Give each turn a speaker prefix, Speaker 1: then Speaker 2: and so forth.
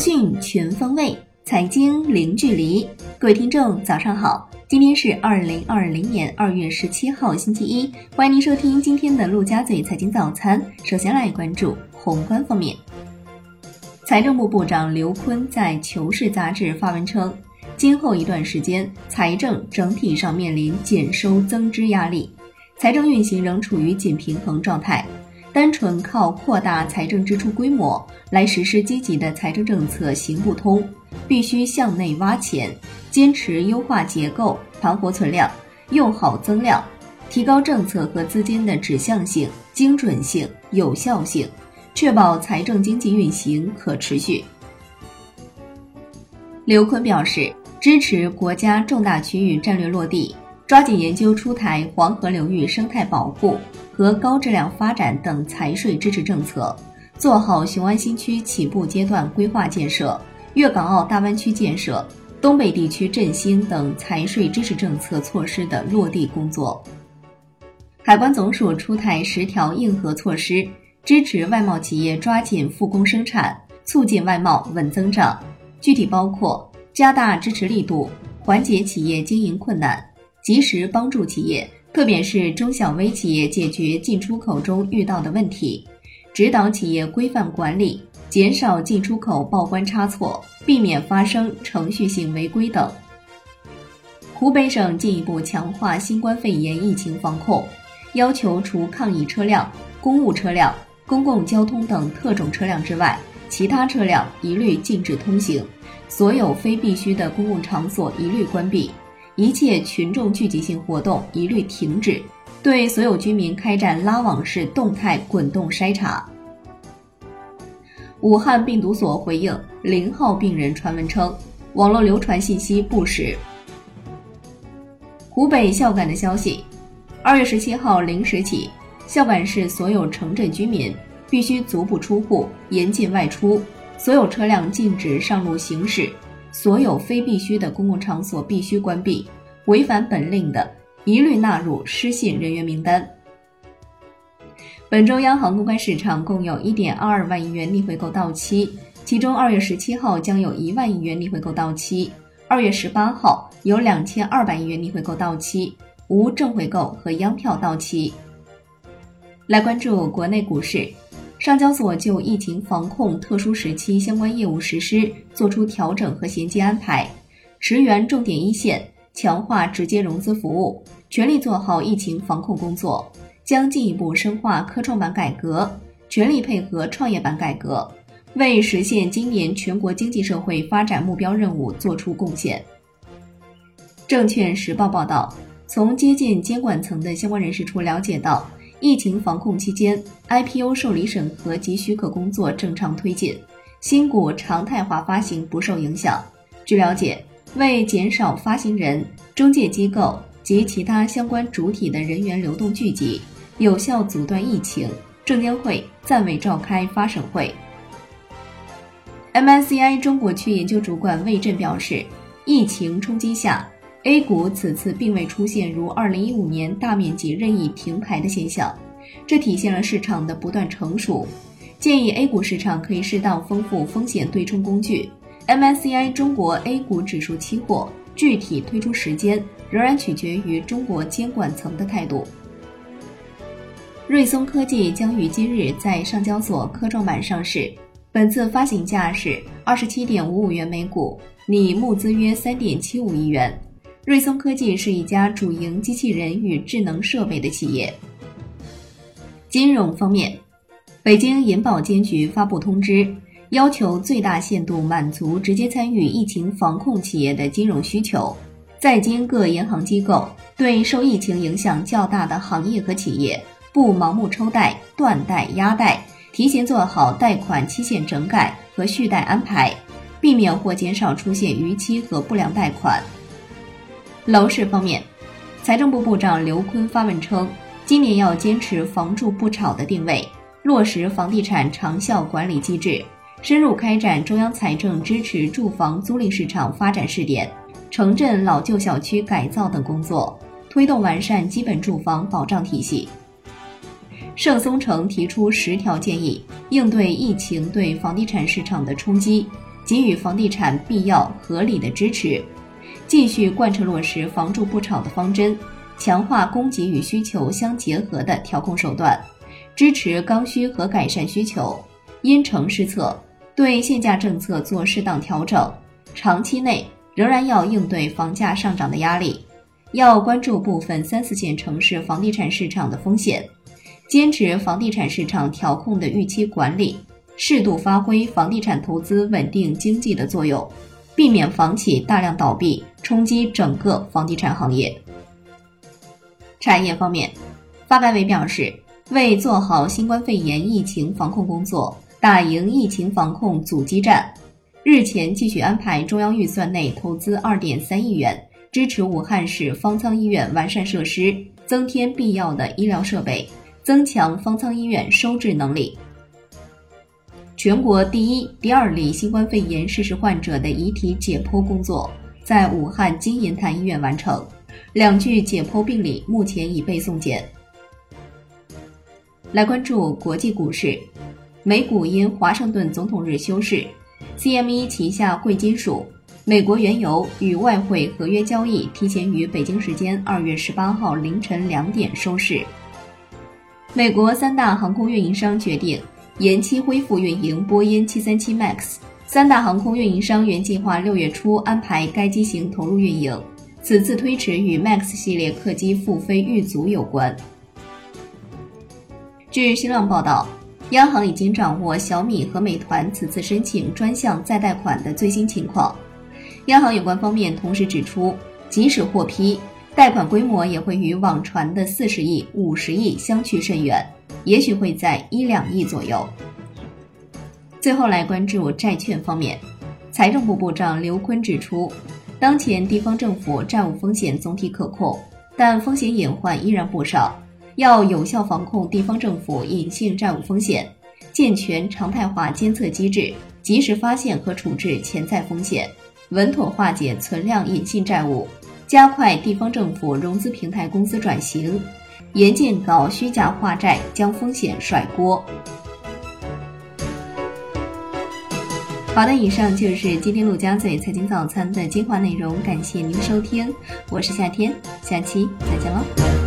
Speaker 1: 讯全方位，财经零距离。各位听众，早上好！今天是二零二零年二月十七号，星期一。欢迎您收听今天的陆家嘴财经早餐。首先来关注宏观方面。财政部部长刘昆在《求是》杂志发文称，今后一段时间，财政整体上面临减收增支压力，财政运行仍处于紧平衡状态。单纯靠扩大财政支出规模来实施积极的财政政策行不通，必须向内挖潜，坚持优化结构、盘活存量、用好增量，提高政策和资金的指向性、精准性、有效性，确保财政经济运行可持续。刘昆表示，支持国家重大区域战略落地，抓紧研究出台黄河流域生态保护。和高质量发展等财税支持政策，做好雄安新区起步阶段规划建设、粤港澳大湾区建设、东北地区振兴等财税支持政策措施的落地工作。海关总署出台十条硬核措施，支持外贸企业抓紧复工生产，促进外贸稳增长。具体包括加大支持力度，缓解企业经营困难，及时帮助企业。特别是中小微企业解决进出口中遇到的问题，指导企业规范管理，减少进出口报关差错，避免发生程序性违规等。湖北省进一步强化新冠肺炎疫情防控，要求除抗疫车辆、公务车辆、公共交通等特种车辆之外，其他车辆一律禁止通行，所有非必须的公共场所一律关闭。一切群众聚集性活动一律停止，对所有居民开展拉网式动态滚动筛查。武汉病毒所回应零号病人传闻称，网络流传信息不实。湖北孝感的消息，二月十七号零时起，孝感市所有城镇居民必须足不出户，严禁外出，所有车辆禁止上路行驶。所有非必须的公共场所必须关闭，违反本令的，一律纳入失信人员名单。本周央行公开市场共有一点二二万亿元逆回购到期，其中二月十七号将有一万亿元逆回购到期，二月十八号有两千二百亿元逆回购到期，无正回购和央票到期。来关注国内股市。上交所就疫情防控特殊时期相关业务实施作出调整和衔接安排，驰援重点一线，强化直接融资服务，全力做好疫情防控工作，将进一步深化科创板改革，全力配合创业板改革，为实现今年全国经济社会发展目标任务作出贡献。证券时报报道，从接近监管层的相关人士处了解到。疫情防控期间，IPO 受理审核及许可工作正常推进，新股常态化发行不受影响。据了解，为减少发行人、中介机构及其他相关主体的人员流动聚集，有效阻断疫情，证监会暂未召开发审会。MSCI 中国区研究主管魏震表示，疫情冲击下。A 股此次并未出现如2015年大面积任意停牌的现象，这体现了市场的不断成熟。建议 A 股市场可以适当丰富风险对冲工具。MSCI 中国 A 股指数期货具体推出时间仍然取决于中国监管层的态度。瑞松科技将于今日在上交所科创板上市，本次发行价是二十七点五五元每股，拟募资约三点七五亿元。瑞松科技是一家主营机器人与智能设备的企业。金融方面，北京银保监局发布通知，要求最大限度满足直接参与疫情防控企业的金融需求。在京各银行机构对受疫情影响较大的行业和企业，不盲目抽贷、断贷、压贷，提前做好贷款期限整改和续贷安排，避免或减少出现逾期和不良贷款。楼市方面，财政部部长刘昆发文称，今年要坚持“房住不炒”的定位，落实房地产长效管理机制，深入开展中央财政支持住房租赁市场发展试点、城镇老旧小区改造等工作，推动完善基本住房保障体系。盛松成提出十条建议，应对疫情对房地产市场的冲击，给予房地产必要合理的支持，继续贯彻落实“房住不炒”的方针，强化供给与需求相结合的调控手段，支持刚需和改善需求，因城施策，对限价政策做适当调整。长期内仍然要应对房价上涨的压力，要关注部分三四线城市房地产市场的风险，坚持房地产市场调控的预期管理，适度发挥房地产投资稳定经济的作用，避免房企大量倒闭，冲击整个房地产行业。产业方面，发改委表示，为做好新冠肺炎疫情防控工作，打赢疫情防控阻击战。日前继续安排中央预算内投资二点三亿元，支持武汉市方舱医院完善设施，增添必要的医疗设备，增强方舱医院收治能力。全国第一、第二例新冠肺炎逝世患者的遗体解剖工作在武汉金银潭医院完成，两具解剖病理目前已被送检。来关注国际股市，美股因华盛顿总统日休市。CME 旗下贵金属、美国原油与外汇合约交易提前于北京时间二月十八号凌晨两点收市。美国三大航空运营商决定延期恢复运营波音七三七 MAX，三大航空运营商原计划六月初安排该机型投入运营，此次推迟与 MAX 系列客机复飞遇阻有关。据新浪报道。央行已经掌握小米和美团此次申请专项再贷款的最新情况。央行有关方面同时指出，即使获批，贷款规模也会与网传的四十亿、五十亿相去甚远，也许会在一两亿左右。最后来关注债券方面，财政部部长刘昆指出，当前地方政府债务风险总体可控，但风险隐患依然不少。要有效防控地方政府隐性债务风险，健全常态化监测机制，及时发现和处置潜在风险，稳妥化解存量隐性债务，加快地方政府融资平台公司转型，严禁搞虚假化债将风险甩锅。好的，以上就是今天陆家嘴财经早餐的精华内容，感谢您收听，我是夏天，下期再见喽。